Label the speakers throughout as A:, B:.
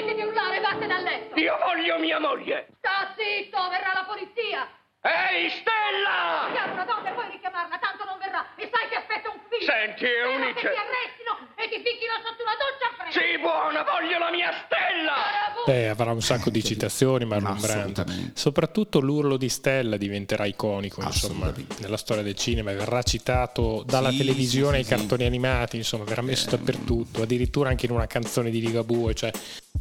A: Smetti di urlare e vattene a letto!
B: Io voglio mia moglie!
A: Sta zitto, verrà la polizia!
B: Ehi, Stella!
A: Chiama una donna e puoi richiamarla, tanto non verrà! E sai che aspetta un figlio!
B: Senti,
A: Spero
B: Eunice!
A: che ti arrestino e ti ficchino sotto una doccia fredda!
B: Sì, buona, voglio la mia Stella!
C: Beh, avrà un sacco di citazioni Marlon
D: Ma
C: Brando. Soprattutto l'urlo di Stella diventerà iconico, insomma, nella storia del cinema, verrà citato dalla
D: Sì,
C: televisione ai
D: sì, sì, sì.
C: cartoni animati, insomma, verrà messo dappertutto, addirittura anche in una canzone di Ligabue, cioè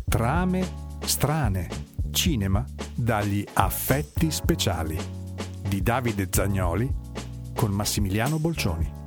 E: Trame strane. Cinema dagli affetti speciali di Davide Zagnoli con Massimiliano Bolcioni.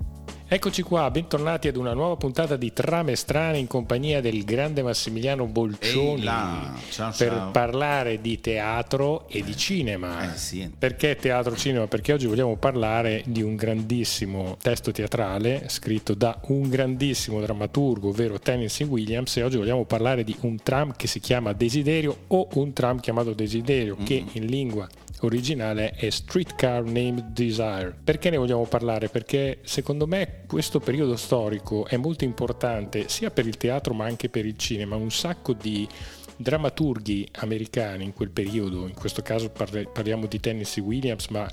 C: Eccoci qua, bentornati ad una nuova puntata di Trame Strane in compagnia del grande Massimiliano Bolcioni
D: là, ciao,
C: per
D: ciao.
C: parlare di teatro e di cinema.
D: Eh, sì.
C: Perché teatro cinema? Perché oggi vogliamo parlare di un grandissimo testo teatrale scritto da un grandissimo drammaturgo, ovvero Tennessee Williams, e oggi vogliamo parlare di un tram che si chiama Desiderio o un tram chiamato Desiderio, che in lingua originale è Streetcar Named Desire. Perché ne vogliamo parlare? Perché secondo me questo periodo storico è molto importante sia per il teatro ma anche per il cinema. Un sacco di drammaturghi americani in quel periodo, in questo caso parli- parliamo di Tennessee Williams, ma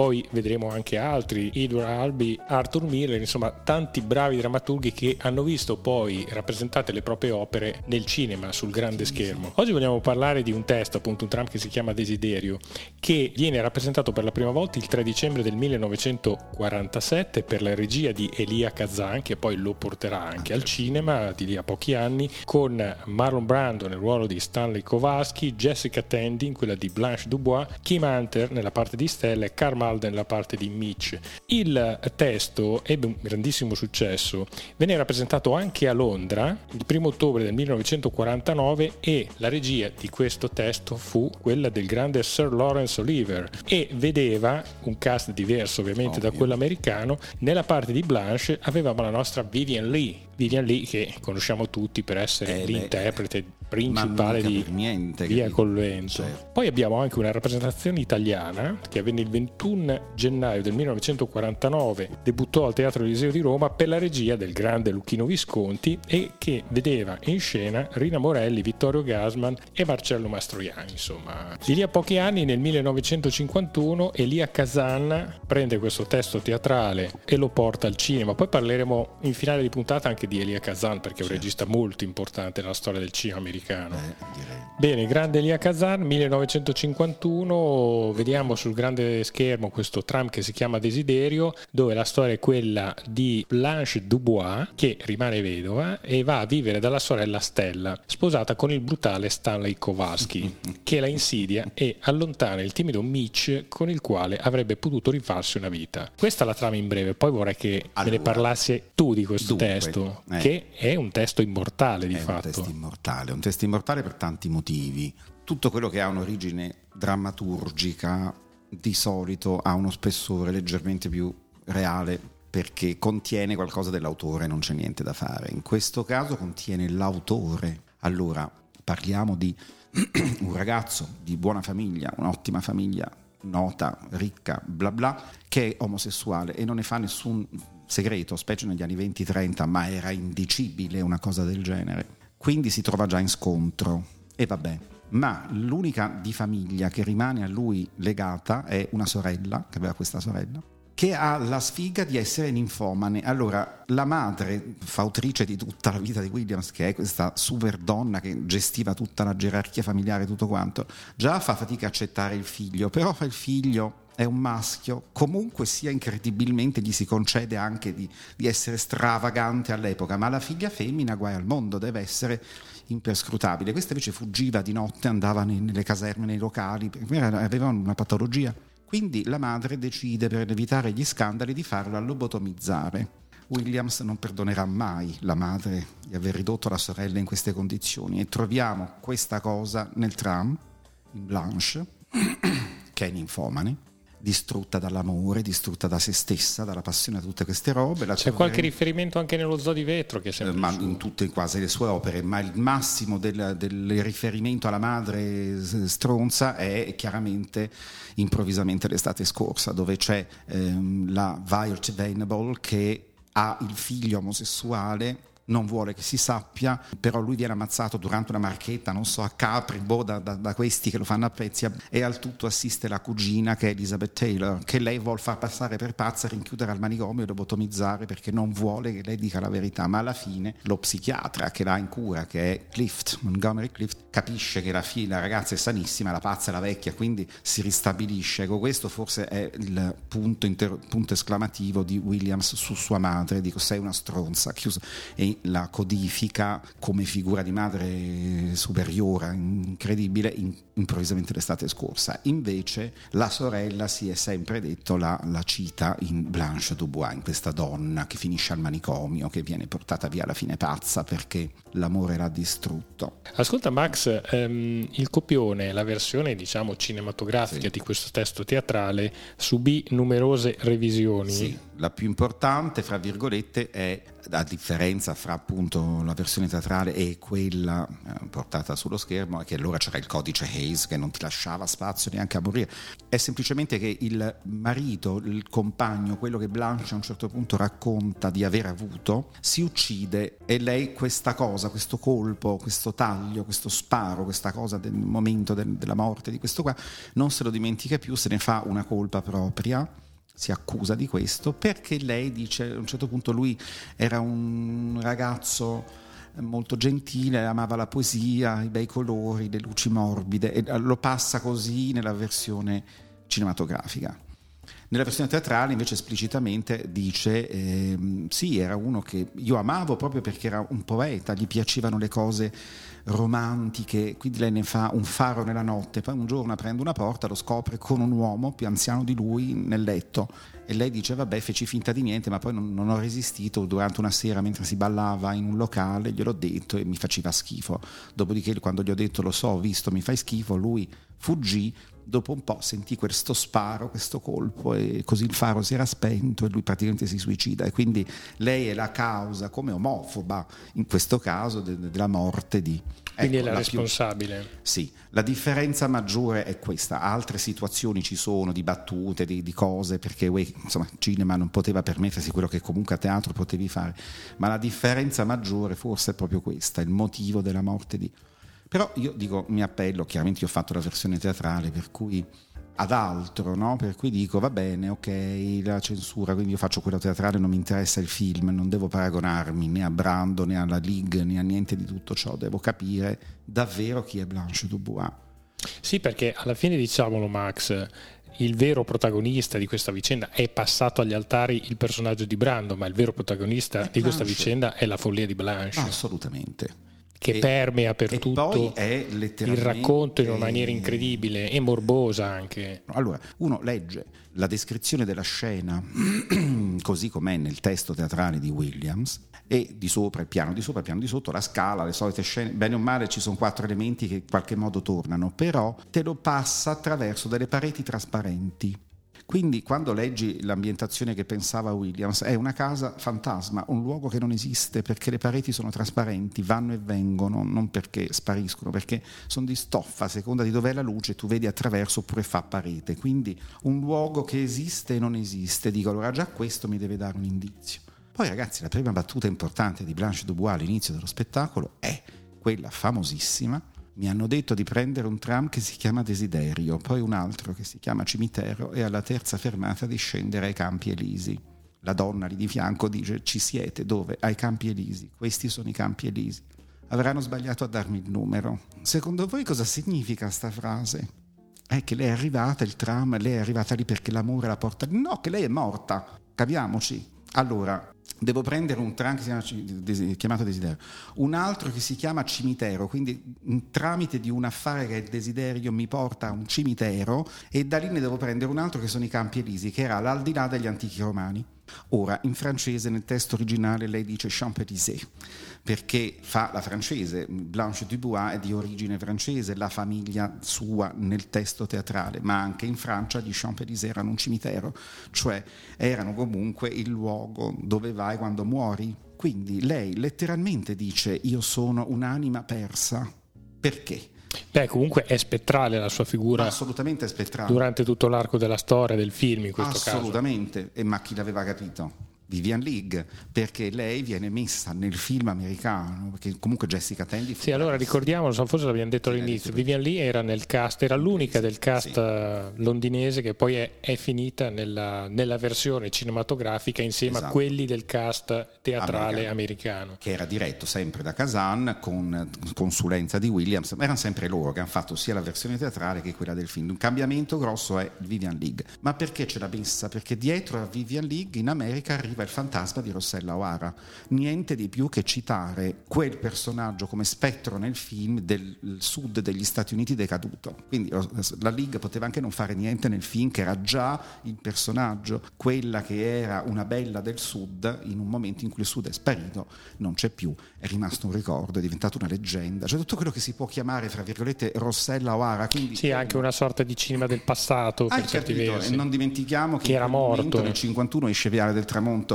C: poi vedremo anche altri, Edward Albee, Arthur Miller, insomma tanti bravi drammaturghi che hanno visto poi rappresentate le proprie opere nel cinema, sul grande schermo. Oggi vogliamo parlare di un testo, appunto un tram che si chiama Desiderio, che viene rappresentato per la prima volta il 3 dicembre del 1947 per la regia di Elia Kazan, che poi lo porterà anche al cinema di lì a pochi anni, con Marlon Brando nel ruolo di Stanley Kowalski, Jessica Tandy in quella di Blanche Dubois, Kim Hunter nella parte di Stella e Karl Malden nella parte di Mitch. Il testo ebbe un grandissimo successo, venne rappresentato anche a Londra il 1 ottobre del 1949 e la regia di questo testo fu quella del grande Sir Lawrence Oliver e vedeva un cast diverso ovviamente da
D: Ovvio.
C: quello americano. Nella parte di Blanche avevamo la nostra Vivian Lee, Vivian Lee che conosciamo tutti per essere
D: Eh, beh,
C: l'interprete
D: ma
C: principale di
D: niente,
C: Via
D: capito?
C: col vento.
D: Certo.
C: Poi abbiamo anche una rappresentazione italiana che avvenne il 21 gennaio del 1949, debuttò al Teatro Eliseo di Roma per la regia del grande Lucchino Visconti e che vedeva in scena Rina Morelli, Vittorio Gasman e Marcello Mastroianni. Insomma, di lì a pochi anni, nel 1951, Elia Kazan prende questo testo teatrale e lo porta al cinema. Poi parleremo in finale di puntata anche di Elia Kazan perché è un regista molto importante nella storia del cinema americano.
D: Eh, direi.
C: Bene, grande Elia Kazan, 1951, vediamo sul grande schermo questo tram che si chiama Desiderio, dove la storia è quella di Blanche Dubois, che rimane vedova e va a vivere dalla sorella Stella, sposata con il brutale Stanley Kowalski, che la insidia e allontana il timido Mitch con il quale avrebbe potuto rifarsi una vita. Questa è la trama in breve, poi vorrei che me ne
D: Allora,
C: parlassi tu di questo
D: dunque,
C: testo,
D: eh.
C: che è un testo immortale di
D: è
C: fatto.
D: un testo immortale, un testo immortale per tanti motivi. Tutto quello che ha un'origine drammaturgica di solito ha uno spessore leggermente più reale perché contiene qualcosa dell'autore, non c'è niente da fare. In questo caso contiene l'autore. Allora, parliamo di un ragazzo di buona famiglia, un'ottima famiglia, nota, ricca, bla bla, che è omosessuale e non ne fa nessun segreto, specie negli anni 20-30, ma era indicibile una cosa del genere. Quindi si trova già in scontro e vabbè. Ma l'unica di famiglia che rimane a lui legata è una sorella, che aveva questa sorella, che ha la sfiga di essere ninfomane. Allora, la madre, fautrice di tutta la vita di Williams, che è questa super donna che gestiva tutta la gerarchia familiare e tutto quanto, già fa fatica a accettare il figlio, però fa il figlio è un maschio, comunque sia incredibilmente gli si concede anche di, di essere stravagante all'epoca, ma la figlia femmina guai al mondo, deve essere imperscrutabile. Questa invece fuggiva di notte, andava nelle caserme, nei locali, aveva una patologia. Quindi la madre decide per evitare gli scandali di farla lobotomizzare. Williams non perdonerà mai la madre di aver ridotto la sorella in queste condizioni e troviamo questa cosa nel tram, in Blanche, che è ninfomane, distrutta dall'amore, distrutta da se stessa, dalla passione a tutte queste robe. La
C: C'è qualche
D: troveremo-
C: riferimento anche nello Zoo di Vetro che è
D: eh, ma in tutte quasi le sue opere, ma il massimo del, del riferimento alla madre stronza è chiaramente improvvisamente l'estate scorsa, dove c'è ehm, la Violet Venable che ha il figlio omosessuale non vuole che si sappia, però lui viene ammazzato durante una marchetta, non so, a Capri, boh, da, da, da questi che lo fanno a pezzi e al tutto assiste la cugina che è Elizabeth Taylor, che lei vuole far passare per pazza, rinchiudere al manicomio e lobotomizzare perché non vuole che lei dica la verità, ma alla fine lo psichiatra che l'ha in cura, che è Clift, Montgomery Clift, capisce che la, figlia, la ragazza è sanissima, la pazza è la vecchia, quindi si ristabilisce. Ecco, questo forse è il punto, inter- punto esclamativo di Williams su sua madre, dico sei una stronza, chiuso, e la codifica come figura di madre superiore, incredibile, in, improvvisamente l'estate scorsa. Invece la sorella si è sempre detto la, la cita in Blanche Dubois, in questa donna che finisce al manicomio, che viene portata via alla fine pazza perché l'amore l'ha distrutto.
C: Ascolta Max, ehm, il copione, la versione diciamo cinematografica sì. di questo testo teatrale subì numerose revisioni.
D: Sì, la più importante, fra virgolette, è la differenza fra appunto la versione teatrale e quella eh, portata sullo schermo è che allora c'era il codice Hayes che non ti lasciava spazio neanche a morire. È semplicemente che il marito, il compagno, quello che Blanche a un certo punto racconta di aver avuto, si uccide e lei questa cosa, questo colpo, questo taglio, questo sparo, questa cosa del momento del, della morte di questo qua, non se lo dimentica più, se ne fa una colpa propria si accusa di questo perché lei dice a un certo punto lui era un ragazzo molto gentile, amava la poesia, i bei colori, le luci morbide e lo passa così nella versione cinematografica. Nella versione teatrale invece esplicitamente dice eh, sì, era uno che io amavo proprio perché era un poeta, gli piacevano le cose romantiche, quindi lei ne fa un faro nella notte, poi un giorno aprendo una porta lo scopre con un uomo più anziano di lui nel letto e lei dice vabbè feci finta di niente ma poi non, non ho resistito durante una sera mentre si ballava in un locale, gliel'ho detto e mi faceva schifo, dopodiché quando gli ho detto lo so, ho visto, mi fai schifo, lui fuggì. Dopo un po' sentì questo sparo, questo colpo e così il faro si era spento e lui praticamente si suicida. E quindi lei è la causa come omofoba in questo caso de- della morte di...
C: Quindi ecco, è la, la responsabile.
D: Più, sì, la differenza maggiore è questa, altre situazioni ci sono di battute, di, di cose, perché uè, insomma cinema non poteva permettersi quello che comunque a teatro potevi fare, ma la differenza maggiore forse è proprio questa, il motivo della morte di... Però io dico, mi appello, chiaramente io ho fatto la versione teatrale, per cui ad altro, no? per cui dico va bene, ok, la censura, quindi io faccio quello teatrale, non mi interessa il film, non devo paragonarmi né a Brando né alla League né a niente di tutto ciò, devo capire davvero chi è Blanche Dubois.
C: Sì, perché alla fine diciamolo Max, il vero protagonista di questa vicenda è passato agli altari il personaggio di Brando, ma il vero protagonista di questa vicenda è la follia di Blanche.
D: Assolutamente
C: che e, permea per tutto il racconto in una maniera incredibile e morbosa anche.
D: Allora, uno legge la descrizione della scena così com'è nel testo teatrale di Williams e di sopra il piano di sopra, il piano di sotto, la scala, le solite scene, bene o male ci sono quattro elementi che in qualche modo tornano, però te lo passa attraverso delle pareti trasparenti quindi quando leggi l'ambientazione che pensava Williams, è una casa fantasma, un luogo che non esiste perché le pareti sono trasparenti, vanno e vengono, non perché spariscono, perché sono di stoffa, a seconda di dov'è la luce tu vedi attraverso oppure fa parete. Quindi un luogo che esiste e non esiste, dico allora già questo mi deve dare un indizio. Poi ragazzi la prima battuta importante di Blanche Dubois all'inizio dello spettacolo è quella famosissima mi hanno detto di prendere un tram che si chiama Desiderio, poi un altro che si chiama Cimitero e alla terza fermata di scendere ai Campi Elisi. La donna lì di fianco dice ci siete dove? Ai Campi Elisi. Questi sono i Campi Elisi. Avranno sbagliato a darmi il numero. Secondo voi cosa significa sta frase? È che lei è arrivata, il tram, lei è arrivata lì perché l'amore la porta... No, che lei è morta. Capiamoci. Allora, devo prendere un tram che si chiama chiamato desiderio, un altro che si chiama cimitero, quindi tramite di un affare che è il desiderio mi porta a un cimitero e da lì ne devo prendere un altro che sono i Campi Elisi, che era l'aldilà degli antichi romani. Ora, in francese, nel testo originale, lei dice Champs-Élysées perché fa la francese, Blanche Dubois è di origine francese, la famiglia sua nel testo teatrale, ma anche in Francia gli Champs-Élysées erano un cimitero, cioè erano comunque il luogo dove vai quando muori. Quindi lei letteralmente dice io sono un'anima persa. Perché?
C: Beh, comunque è spettrale la sua figura.
D: Assolutamente spettrale.
C: Durante tutto l'arco della storia del film, in questo
D: Assolutamente. caso. Assolutamente. E ma chi l'aveva capito? Vivian League, perché lei viene messa nel film americano, perché comunque Jessica Tandy...
C: Sì, allora ricordiamolo, forse l'abbiamo detto all'inizio, Vivian Lee era nel cast, era l'unica del cast
D: Sì.
C: eh, londinese che poi è, è finita nella, nella versione cinematografica insieme a
D: Esatto.
C: quelli del cast teatrale
D: Americano.
C: americano.
D: che era diretto sempre da Kazan con consulenza di Williams, erano sempre loro che hanno fatto sia la versione teatrale che quella del film. Un cambiamento grosso è Vivian League. Ma perché ce l'ha messa? Perché dietro a Vivian League in America arriva il fantasma di Rossella O'Hara. Niente di più che citare quel personaggio come spettro nel film del sud degli Stati Uniti decaduto. Quindi la League poteva anche non fare niente nel film che era già il personaggio, quella che era una bella del sud in un momento in cui il sud è sparito, non c'è più, è rimasto un ricordo, è diventato una leggenda, cioè tutto quello che si può chiamare, fra virgolette, Rossella O'Hara. Quindi
C: Sì, anche una sorta di cinema del passato per certi
D: capito?
C: versi.
D: Non dimentichiamo che,
C: Che era morto.
D: nel 51 esce Viale del Tramonto,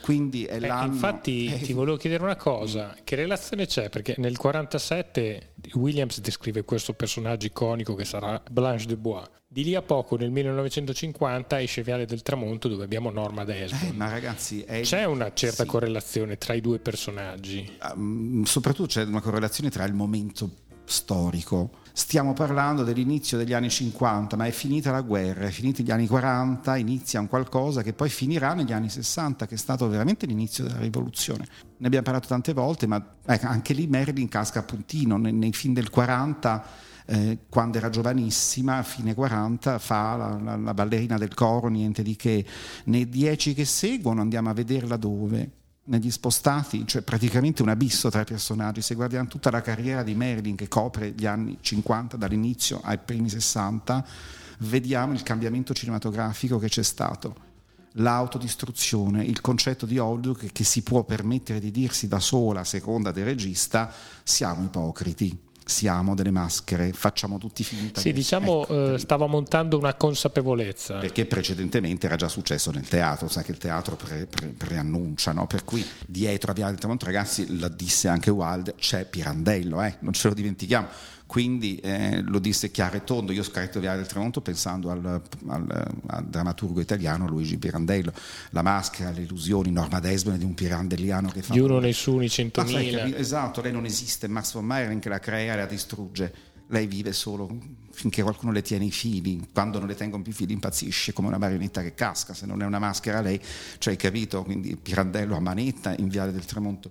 D: quindi è
C: Eh,
D: l'anno...
C: infatti
D: eh,
C: ti volevo chiedere una cosa, che relazione c'è? Perché nel 47 Williams descrive questo personaggio iconico che sarà Blanche de Bois. Di lì a poco, nel 1950, esce Viale del Tramonto dove abbiamo Norma
D: eh,
C: Desmond.
D: ma ragazzi, è
C: C'è una certa
D: sì.
C: correlazione tra i due personaggi.
D: Mm, soprattutto c'è una correlazione tra il momento storico. Stiamo parlando dell'inizio degli anni 50, ma è finita la guerra, è finiti gli anni 40, inizia un qualcosa che poi finirà negli anni 60, che è stato veramente l'inizio della rivoluzione. Ne abbiamo parlato tante volte, ma ecco, anche lì Marilyn casca a puntino, nei, nei film del 40 eh, quando era giovanissima, a fine 40, fa la, la- la ballerina del coro, niente di che. Nei dieci che seguono andiamo a vederla dove? Negli spostati, cioè praticamente un abisso tra i personaggi. Se guardiamo tutta la carriera di Marilyn che copre gli anni 50 dall'inizio ai primi 60, vediamo il cambiamento cinematografico che c'è stato l'autodistruzione, il concetto di Hollywood che, che si può permettere di dirsi da sola, a seconda del regista, siamo ipocriti, siamo delle maschere, facciamo tutti finta.
C: Sì,
D: di-
C: diciamo
D: ecco,
C: eh, stava montando una consapevolezza.
D: perché precedentemente era già successo nel teatro, sa che il teatro pre- pre- preannuncia, no? per cui dietro a Viale del Tramonto, ragazzi, lo disse anche Wilde, c'è Pirandello, eh? non ce lo dimentichiamo. Quindi eh, lo disse chiaro e tondo. Io ho scritto Viale del Tramonto pensando al, al- al drammaturgo italiano Luigi Pirandello. La maschera, le illusioni, Norma Desmond di un pirandelliano che fa.
C: Di uno nessuno, i
D: Ma sai,
C: 100.000.
D: capi- esatto, lei non esiste, Max von che la crea e la distrugge. Lei vive solo finché qualcuno le tiene i fili, quando non le tengono più i fili impazzisce come una marionetta che casca, se non è una maschera lei, cioè hai capito? Quindi Pirandello a manetta in Viale del Tramonto.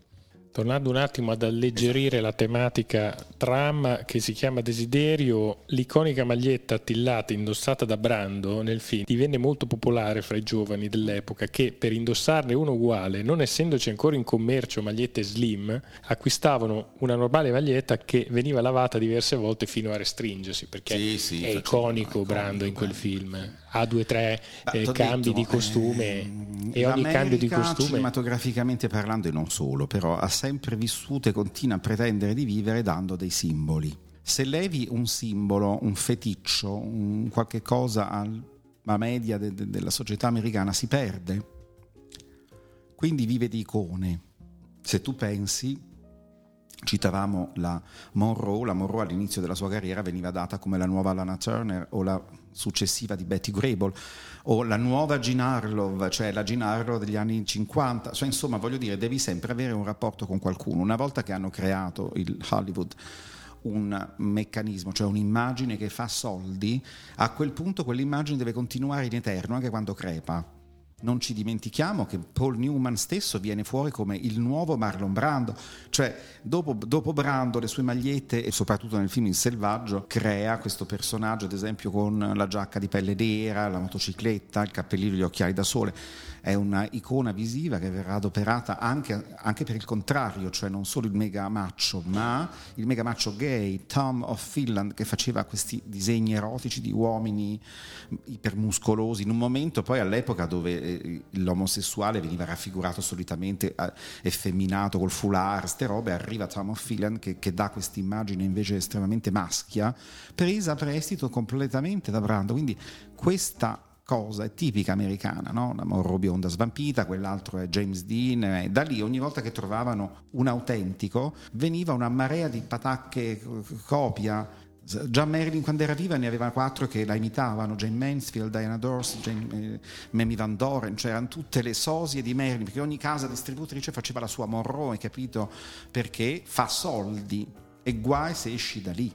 C: Tornando un attimo ad alleggerire la tematica tram che si chiama Desiderio, l'iconica maglietta attillata indossata da Brando nel film divenne molto popolare fra i giovani dell'epoca che per indossarne uno uguale, non essendoci ancora in commercio magliette slim, acquistavano una normale maglietta che veniva lavata diverse volte fino a restringersi perché
D: Sì, sì,
C: è iconico Brando in quel
D: Brando.
C: film. Ha due o tre eh, cambi
D: detto,
C: di costume
D: ehm,
C: e ogni cambio di costume
D: cinematograficamente parlando e non solo, però ha sempre vissuto e continua a pretendere di vivere dando dei simboli. Se levi un simbolo, un feticcio, un qualche cosa alla media de- de- della società americana si perde. Quindi vive di icone. Se tu pensi, citavamo la Monroe, la Monroe all'inizio della sua carriera veniva data come la nuova Lana Turner o la successiva di Betty Grable o la nuova Jean Harlow, cioè la Jean Harlow degli anni 50, cioè, insomma voglio dire devi sempre avere un rapporto con qualcuno. Una volta che hanno creato il Hollywood un meccanismo, cioè un'immagine che fa soldi, a quel punto quell'immagine deve continuare in eterno anche quando crepa. Non ci dimentichiamo che Paul Newman stesso viene fuori come il nuovo Marlon Brando, cioè dopo, dopo Brando le sue magliette e soprattutto nel film Il Selvaggio crea questo personaggio ad esempio con la giacca di pelle nera, la motocicletta, il cappellino e gli occhiali da sole, è una icona visiva che verrà adoperata anche, anche per il contrario, cioè non solo il mega macho, ma il mega macho gay, Tom of Finland, che faceva questi disegni erotici di uomini ipermuscolosi, in un momento poi all'epoca dove eh, l'omosessuale veniva raffigurato solitamente eh, effeminato col foulard, ste robe, arriva Tom Finland che, che dà questa immagine invece estremamente maschia, presa a prestito completamente da Brando, quindi questa cosa è tipica americana, no? la Monroe bionda svampita, quell'altro è James Dean, e da lì ogni volta che trovavano un autentico veniva una marea di patacche copia Già Marilyn quando era viva ne aveva quattro che la imitavano, Jane Mansfield, Diana Dors, Jane, eh, Mamie Van Doren, cioè erano tutte le sosie di Marilyn, perché ogni casa distributrice faceva la sua Monroe, capito? Perché fa soldi e guai se esci da lì.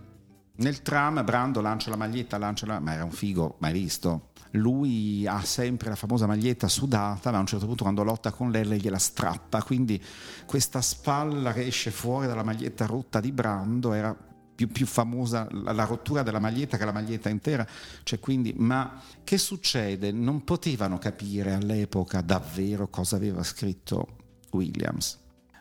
D: Nel tram Brando lancia la maglietta, lancia la... ma era un figo, mai visto? Lui ha sempre la famosa maglietta sudata, ma a un certo punto quando lotta con lei, lei gliela strappa, quindi questa spalla che esce fuori dalla maglietta rotta di Brando era più, più, famosa la rottura della maglietta che la maglietta intera. Cioè, quindi, ma che succede? Non potevano capire all'epoca davvero cosa aveva scritto Williams.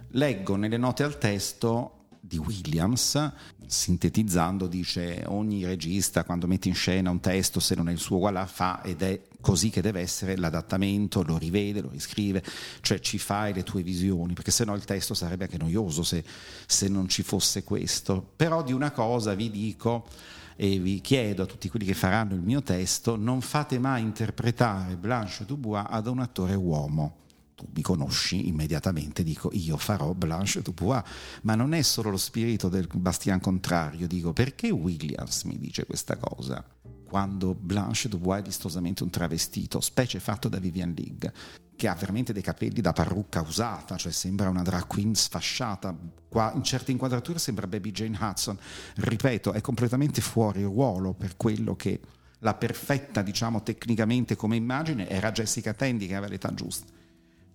D: Leggo nelle note al testo di Williams, sintetizzando, dice ogni regista quando mette in scena un testo, se non è il suo uguale, fa ed è così che deve essere l'adattamento, lo rivede, lo riscrive, cioè ci fai le tue visioni, perché se no il testo sarebbe anche noioso se, se non ci fosse questo. Però di una cosa vi dico e vi chiedo a tutti quelli che faranno il mio testo, non fate mai interpretare Blanche Dubois ad un attore uomo tu mi conosci immediatamente, dico io farò Blanche Dubois, ma non è solo lo spirito del Bastian contrario, dico perché Williams mi dice questa cosa? Quando Blanche Dubois è vistosamente un travestito, specie fatto da Vivian League, che ha veramente dei capelli da parrucca usata, cioè sembra una drag queen sfasciata, qua in certe inquadrature sembra Baby Jane Hudson, ripeto, è completamente fuori ruolo per quello che la perfetta, diciamo tecnicamente come immagine, era Jessica Tandy che aveva l'età giusta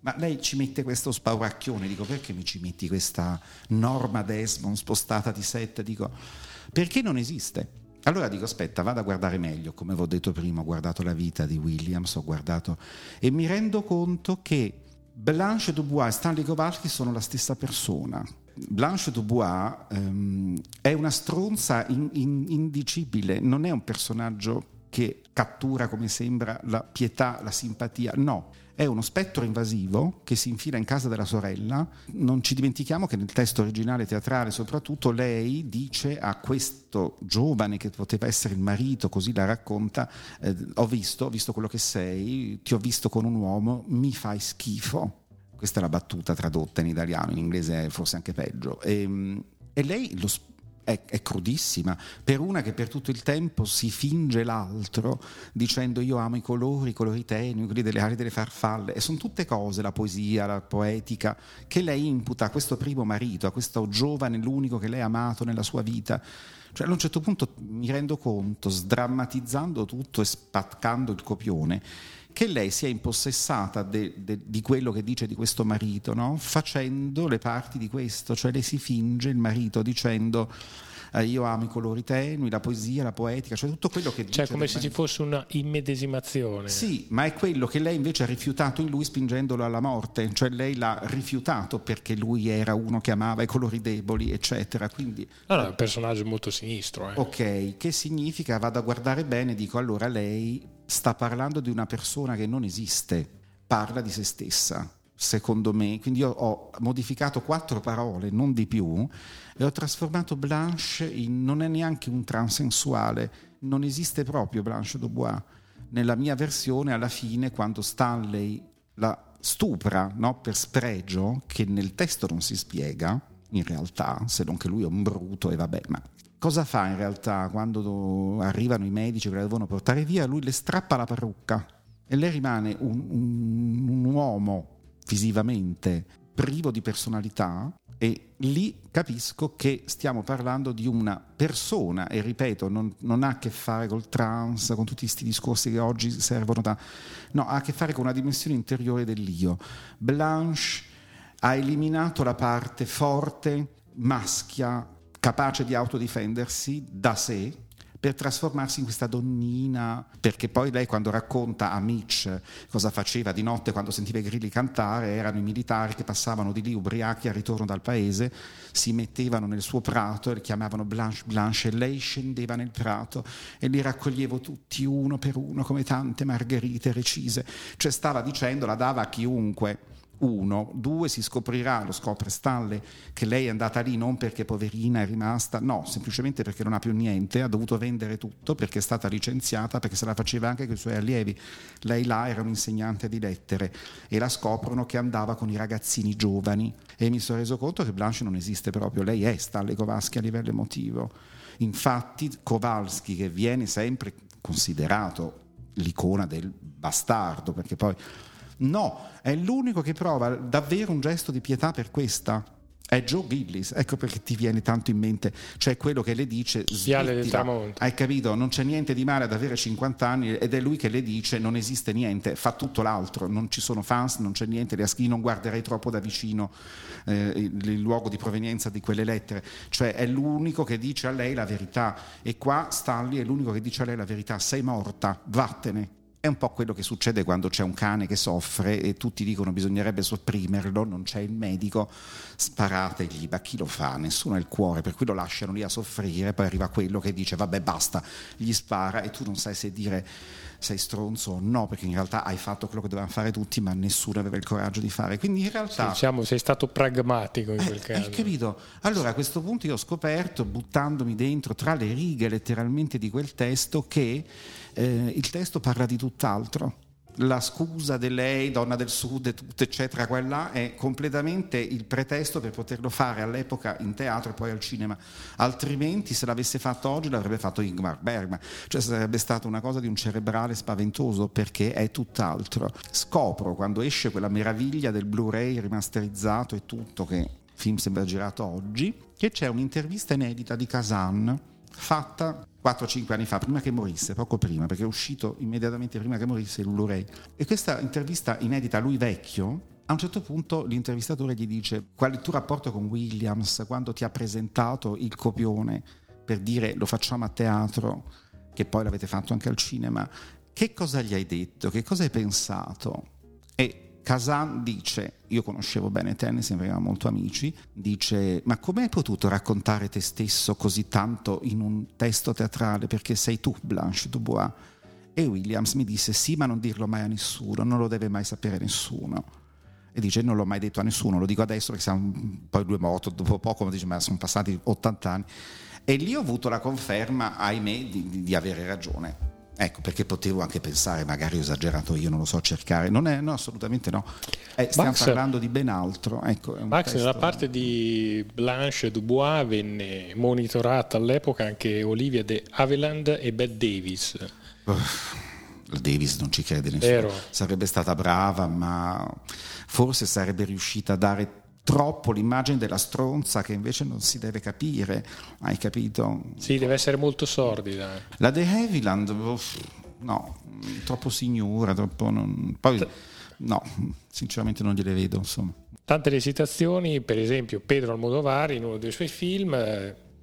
D: ma lei ci mette questo spauracchione, dico perché mi ci metti questa norma Desmond spostata di set? Dico perché non esiste. Allora dico aspetta, vado a guardare meglio, come vi ho detto prima, ho guardato la vita di Williams, ho guardato e mi rendo conto che Blanche Dubois e Stanley Kowalski sono la stessa persona. Blanche Dubois um, è una stronza in, in, indicibile, non è un personaggio che cattura come sembra la pietà, la simpatia, no è uno spettro invasivo che si infila in casa della sorella. Non ci dimentichiamo che nel testo originale teatrale soprattutto lei dice a questo giovane che poteva essere il marito, così la racconta, eh, ho visto, ho visto quello che sei, ti ho visto con un uomo, mi fai schifo. Questa è la battuta tradotta in italiano, in inglese forse anche peggio. E, ehm, e lei lo, è, è, crudissima, per una che per tutto il tempo si finge l'altro dicendo io amo i colori, i colori tenui, quelli delle ali delle farfalle, e sono tutte cose, la poesia, la poetica, che lei imputa a questo primo marito, a questo giovane, l'unico che lei ha amato nella sua vita. Cioè, a un certo punto mi rendo conto, sdrammatizzando tutto e spaccando il copione, che lei sia impossessata de, de, di quello che dice di questo marito, no? facendo le parti di questo, cioè lei si finge il marito dicendo eh, io amo i colori tenui, la poesia, la poetica, cioè tutto quello che
C: dice. Cioè come se ci fosse una immedesimazione.
D: Sì, ma è quello che lei invece ha rifiutato in lui spingendolo alla morte, cioè lei l'ha rifiutato perché lui era uno che amava i colori deboli, eccetera. Quindi,
C: no, è un personaggio molto sinistro. Eh.
D: Ok, che significa? Vado a guardare bene, dico allora lei sta parlando di una persona che non esiste, parla di se stessa, secondo me. Quindi io ho modificato quattro parole, non di più, e ho trasformato Blanche in non è neanche un transensuale, non esiste proprio Blanche Dubois. Nella mia versione, alla fine, quando Stanley la stupra no, per spregio, che nel testo non si spiega, in realtà, se non che lui è un bruto e vabbè, ma cosa fa in realtà quando arrivano i medici che la devono portare via? Lui le strappa la parrucca e lei rimane un, un, un uomo visivamente privo di personalità e lì capisco che stiamo parlando di una persona e ripeto non, non, ha a che fare col trans con tutti questi discorsi che oggi servono da no ha a che fare con una dimensione interiore dell'io Blanche ha eliminato la parte forte maschia capace di autodifendersi da sé per trasformarsi in questa donnina, perché poi lei quando racconta a Mitch cosa faceva di notte quando sentiva i grilli cantare, erano i militari che passavano di lì ubriachi al ritorno dal paese, si mettevano nel suo prato e le chiamavano Blanche Blanche e lei scendeva nel prato e li raccoglievo tutti uno per uno come tante margherite recise, cioè stava dicendo, la dava a chiunque uno, due si scoprirà, lo scopre Stanley, che lei è andata lì non perché poverina è rimasta, no, semplicemente perché non ha più niente, ha dovuto vendere tutto perché è stata licenziata, perché se la faceva anche con i suoi allievi. Lei là era un insegnante di lettere e la scoprono che andava con i ragazzini giovani e mi sono reso conto che Blanche non esiste proprio, lei è Stanley Kowalski a livello emotivo. Infatti Kowalski che viene sempre considerato l'icona del bastardo, perché poi No, è l'unico che prova davvero un gesto di pietà per questa. È Joe Gillis, ecco perché ti viene tanto in mente, cioè quello che le dice
C: Viale del tramonto.
D: Hai capito? Non c'è niente di male ad avere 50 anni ed è lui che le dice non esiste niente, fa tutto l'altro, non ci sono fans, non c'è niente, le aschi non guarderei troppo da vicino eh, il, il luogo di provenienza di quelle lettere, cioè è l'unico che dice a lei la verità e qua Stanley è l'unico che dice a lei la verità, sei morta, vattene, è un po' quello che succede quando c'è un cane che soffre e tutti dicono bisognerebbe sopprimerlo, non c'è il medico, sparategli, ma chi lo fa? Nessuno ha il cuore, per cui lo lasciano lì a soffrire, poi arriva quello che dice vabbè basta, gli spara e tu non sai se dire sei stronzo o no, perché in realtà hai fatto quello che dovevano fare tutti, ma nessuno aveva il coraggio di fare. Quindi in realtà...
C: Sì, diciamo, sei stato pragmatico in quel
D: eh,
C: caso.
D: Hai capito? Allora a questo punto io ho scoperto, buttandomi dentro tra le righe letteralmente di quel testo, che eh, il testo parla di tutt'altro la scusa di lei, donna del sud, e tutto, eccetera, quella è completamente il pretesto per poterlo fare all'epoca in teatro e poi al cinema. Altrimenti, se l'avesse fatto oggi, l'avrebbe fatto Ingmar Bergman. Cioè, sarebbe stata una cosa di un cerebrale spaventoso perché è tutt'altro. Scopro quando esce quella meraviglia del Blu-ray rimasterizzato e tutto, che il film sembra girato oggi, che c'è un'intervista inedita di Kazan fatta 4-5 anni fa, prima che morisse, poco prima, perché è uscito immediatamente prima che morisse Blu-ray. E questa intervista inedita a lui vecchio, a un certo punto l'intervistatore gli dice qual è il tuo rapporto con Williams quando ti ha presentato il copione per dire lo facciamo a teatro, che poi l'avete fatto anche al cinema. Che cosa gli hai detto? Che cosa hai pensato? E Kazan dice, io conoscevo bene Tennyson, eravamo molto amici, dice, ma come hai potuto raccontare te stesso così tanto in un testo teatrale perché sei tu Blanche Dubois? E Williams mi disse, sì, ma non dirlo mai a nessuno, non lo deve mai sapere nessuno. E dice, non l'ho mai detto a nessuno, lo dico adesso perché siamo poi due morti, dopo poco mi dice, ma sono passati 80 anni. E lì ho avuto la conferma, ahimè, di, di avere ragione Ecco, perché potevo anche pensare, magari ho esagerato io, non lo so, cercare. Non è, no, assolutamente no. Eh, stiamo
C: Max,
D: parlando di ben altro. Ecco,
C: Max,
D: testo...
C: nella parte di Blanche Dubois venne monitorata all'epoca anche Olivia de Havilland e Bette Davis.
D: la Davis non ci crede nessuno.
C: Vero.
D: Sarebbe stata brava, ma forse sarebbe riuscita a dare troppo l'immagine della stronza che invece non si deve capire, hai capito?
C: Sì, deve essere molto sordida.
D: La The Havilland, no, troppo signora, troppo... Non, poi, no, sinceramente non gliele vedo, insomma.
C: Tante le citazioni, per esempio Pedro Almodovar in uno dei suoi film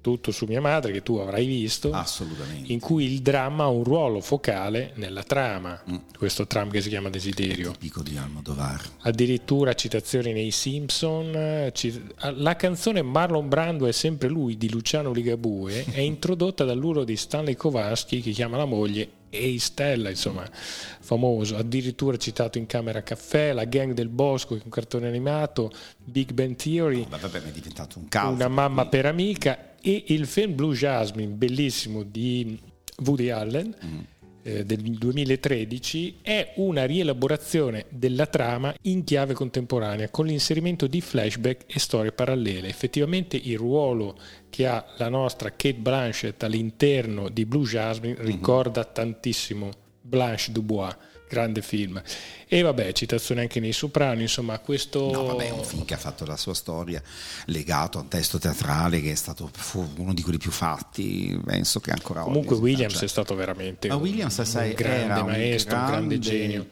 C: tutto su mia madre che tu avrai visto,
D: Assolutamente.
C: in cui il dramma ha un ruolo focale nella trama, mm. questo tram che si chiama Desiderio.
D: Tipico di Almodovar.
C: Addirittura citazioni nei Simpson, la canzone Marlon Brando è sempre lui di Luciano Ligabue è introdotta dall'uro di Stanley Kowalski che chiama la moglie Ehi Stella, insomma, famoso, addirittura citato in Camera Caffè, La Gang del Bosco, che è un cartone animato, Big Ben Theory,
D: oh, vabbè, è diventato un caos.
C: Una mamma per amica e il film Blue Jasmine, bellissimo, di Woody Allen. Mm del 2013 è una rielaborazione della trama in chiave contemporanea con l'inserimento di flashback e storie parallele. Effettivamente il ruolo che ha la nostra Kate Blanchett all'interno di Blue Jasmine mm-hmm. ricorda tantissimo Blanche Dubois grande film. E vabbè, citazione anche nei Soprano, insomma, questo...
D: No, vabbè, è un film che ha fatto la sua storia legato a un testo teatrale che è stato uno di quelli più fatti, penso che ancora
C: Comunque
D: oggi...
C: Williams è stato veramente
D: Ma Williams,
C: un,
D: sai,
C: un grande
D: un
C: maestro,
D: grande...
C: un grande genio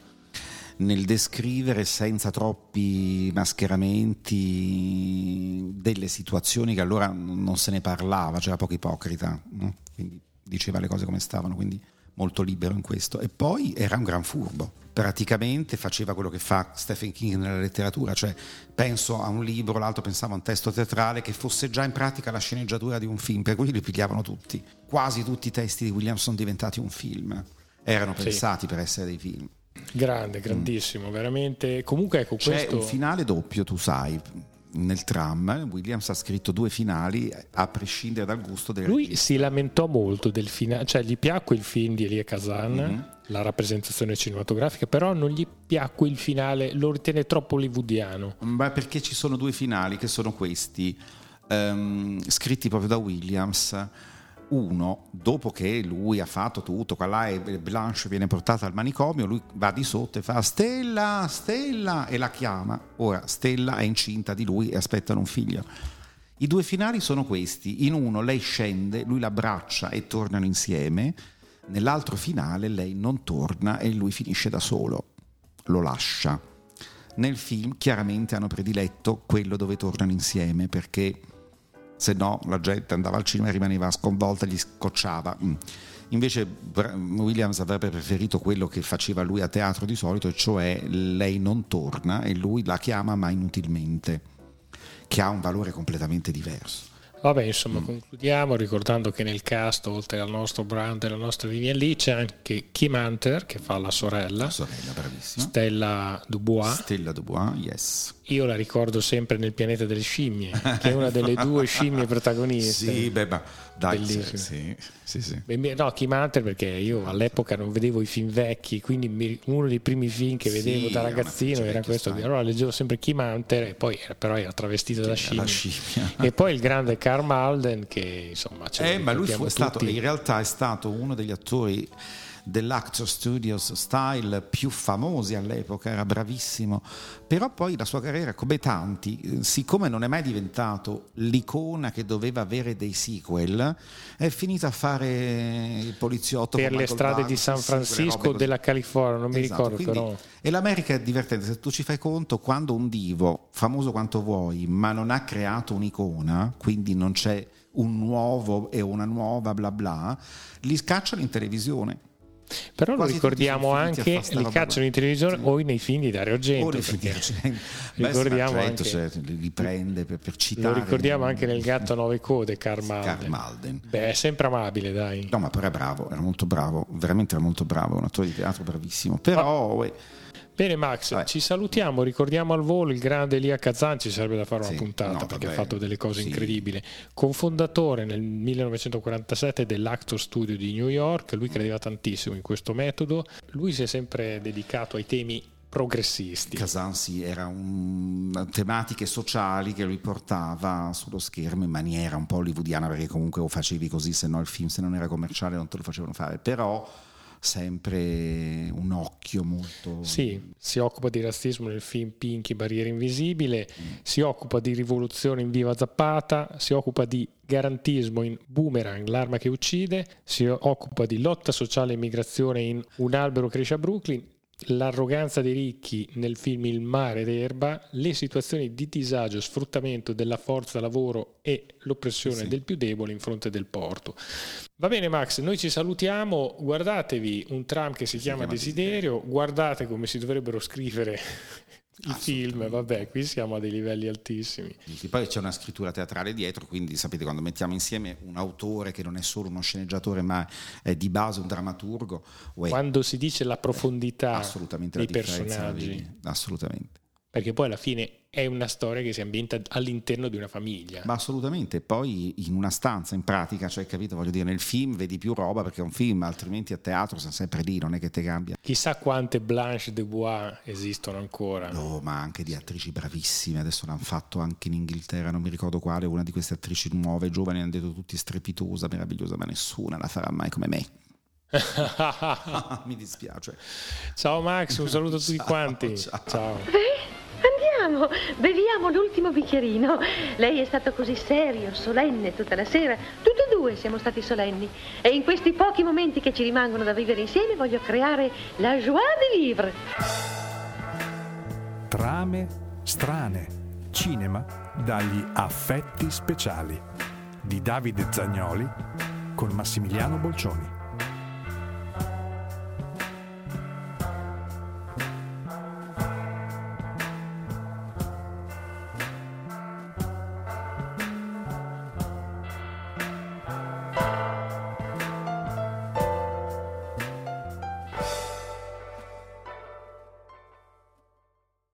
D: nel descrivere senza troppi mascheramenti delle situazioni che allora non se ne parlava, c'era poca ipocrita, no? quindi diceva le cose come stavano, quindi molto libero in questo. E poi era un gran furbo. Praticamente faceva quello che fa Stephen King nella letteratura, cioè penso a un libro, l'altro pensava a un testo teatrale che fosse già in pratica la sceneggiatura di un film, per cui li pigliavano tutti. Quasi tutti i testi di Williams sono diventati un film, erano pensati sì. per essere dei film.
C: Grande, grandissimo, veramente. Comunque ecco
D: C'è
C: questo...
D: un finale doppio, tu sai. Nel tram Williams ha scritto due finali a prescindere dal gusto del
C: Lui
D: regista.
C: si lamentò molto del finale, cioè gli piacque il film di Elia Kazan,
D: Mhm.
C: la rappresentazione cinematografica, però non gli piacque il finale, lo ritiene troppo hollywoodiano.
D: Ma perché ci sono due finali che sono questi, ehm, scritti proprio da Williams. Uno, dopo che lui ha fatto tutto, qua là e Blanche viene portata al manicomio, lui va di sotto e fa Stella, Stella e la chiama. Ora Stella è incinta di lui e aspettano un figlio. I due finali sono questi. In uno lei scende, lui l'abbraccia e tornano insieme. Nell'altro finale lei non torna e lui finisce da solo. Lo lascia. Nel film chiaramente hanno prediletto quello dove tornano insieme perché se no la gente andava al cinema e rimaneva sconvolta, gli scocciava. Mm. Invece Williams avrebbe preferito quello che faceva lui a teatro di solito, e cioè lei non torna e lui la chiama ma inutilmente, che ha un valore completamente diverso.
C: Vabbè, insomma,
D: Mm.
C: concludiamo ricordando che nel cast, oltre al nostro Brown e alla nostra Vivian Lee, c'è anche Kim Hunter che fa la sorella,
D: La sorella, bravissima.
C: Stella Dubois.
D: Stella Dubois, yes.
C: Io la ricordo sempre nel pianeta delle scimmie, che è una delle due scimmie protagoniste.
D: Sì, beh, ma dai,
C: Bellissimo.
D: sì, sì, sì.
C: No, Kim Hunter perché io all'epoca non vedevo i film vecchi, quindi uno dei primi film che
D: Sì,
C: vedevo da
D: era una
C: ragazzino era questo.
D: style.
C: Allora leggevo sempre Kim Hunter e poi era- però era travestito da scimmia.
D: scimmia.
C: E poi il grande Carl Malden che insomma
D: Eh, ma lui fu
C: ricordiamo
D: stato,
C: tutti.
D: in realtà è stato uno degli attori dell'Actor Studios style più famosi all'epoca, era bravissimo, però poi la sua carriera, come tanti, siccome non è mai diventato l'icona che doveva avere dei sequel, è finita a fare il poliziotto
C: per le strade di
D: Douglas,
C: San Francisco
D: così.
C: della California, non mi
D: Esatto,
C: ricordo
D: quindi-
C: però.
D: E l'America è divertente, se tu ci fai conto, quando un divo, famoso quanto vuoi, ma non ha creato un'icona, quindi non c'è un nuovo e una nuova bla bla, li scacciano in televisione.
C: Però lo
D: Quasi tutti
C: ricordiamo anche, li cacciano in televisione o nei film di Dario Argento.
D: Ora
C: perché
D: Beh,
C: ricordiamo
D: sì, ma certo,
C: anche-
D: cioè, li prende per, per citare.
C: lo ricordiamo anche nel gatto a nove code, Malden.
D: Karl Malden.
C: Beh, è sempre amabile, dai.
D: No, ma però è bravo, era molto bravo, veramente era molto bravo, un attore di teatro bravissimo. Però, uè,
C: Bene Max,
D: Vabbè.
C: ci salutiamo, ricordiamo al volo il grande Elia Kazan, ci sarebbe da fare una
D: Sì,
C: puntata
D: no,
C: perché ha fatto delle cose
D: sì.
C: incredibili. Cofondatore nel 1947 dell'Actor Studio di New York, lui credeva tantissimo in questo metodo, lui si è sempre dedicato ai temi progressisti.
D: Kazan sì, era un, tematiche sociali che lui portava sullo schermo in maniera un po' hollywoodiana perché comunque o facevi così se no il film se non era commerciale non te lo facevano fare però sempre un occhio molto
C: Sì, si occupa di razzismo nel film Pinky Barriera Invisibile, si occupa di rivoluzione in Viva Zappata, si occupa di garantismo in Boomerang, l'arma che uccide, si occupa di lotta sociale e immigrazione in Un albero cresce a Brooklyn, l'arroganza dei ricchi nel film Il mare d'erba, le situazioni di disagio, sfruttamento della forza lavoro e l'oppressione
D: Sì.
C: del più debole in fronte del porto. Va bene Max, noi ci salutiamo, guardatevi un tram che si, chiama,
D: chiama
C: Desiderio, guardate come si dovrebbero scrivere i film, vabbè, qui siamo a dei livelli altissimi.
D: Che Poi c'è una scrittura teatrale dietro, quindi sapete quando mettiamo insieme un autore che non è solo uno sceneggiatore ma è di base un drammaturgo, uè,
C: Quando si dice la profondità
D: assolutamente
C: dei
D: la
C: personaggi,
D: assolutamente.
C: Perché poi alla fine è una storia che si ambienta all'interno di una famiglia.
D: Ma assolutamente, poi in una stanza in pratica, cioè capito, voglio dire, nel film vedi più roba perché è un film, altrimenti a teatro sei sempre lì, non è che te cambia.
C: Chissà quante Blanche de Bois esistono ancora.
D: No, ma anche di attrici bravissime, adesso l'hanno fatto anche in Inghilterra, non mi ricordo quale, una di queste attrici nuove, giovani, hanno detto tutti strepitosa, meravigliosa, ma nessuna la farà mai come me. mi dispiace.
C: ciao Max, un saluto a tutti
D: Ciao,
C: quanti.
D: ciao.
C: ciao.
F: Andiamo, beviamo l'ultimo bicchierino. Lei è stato così serio, solenne tutta la sera. Tutti e due siamo stati solenni. E in questi pochi momenti che ci rimangono da vivere insieme voglio creare la joie de vivre.
E: Trame strane. Cinema dagli affetti speciali di Davide Zagnoli con Massimiliano Bolcioni.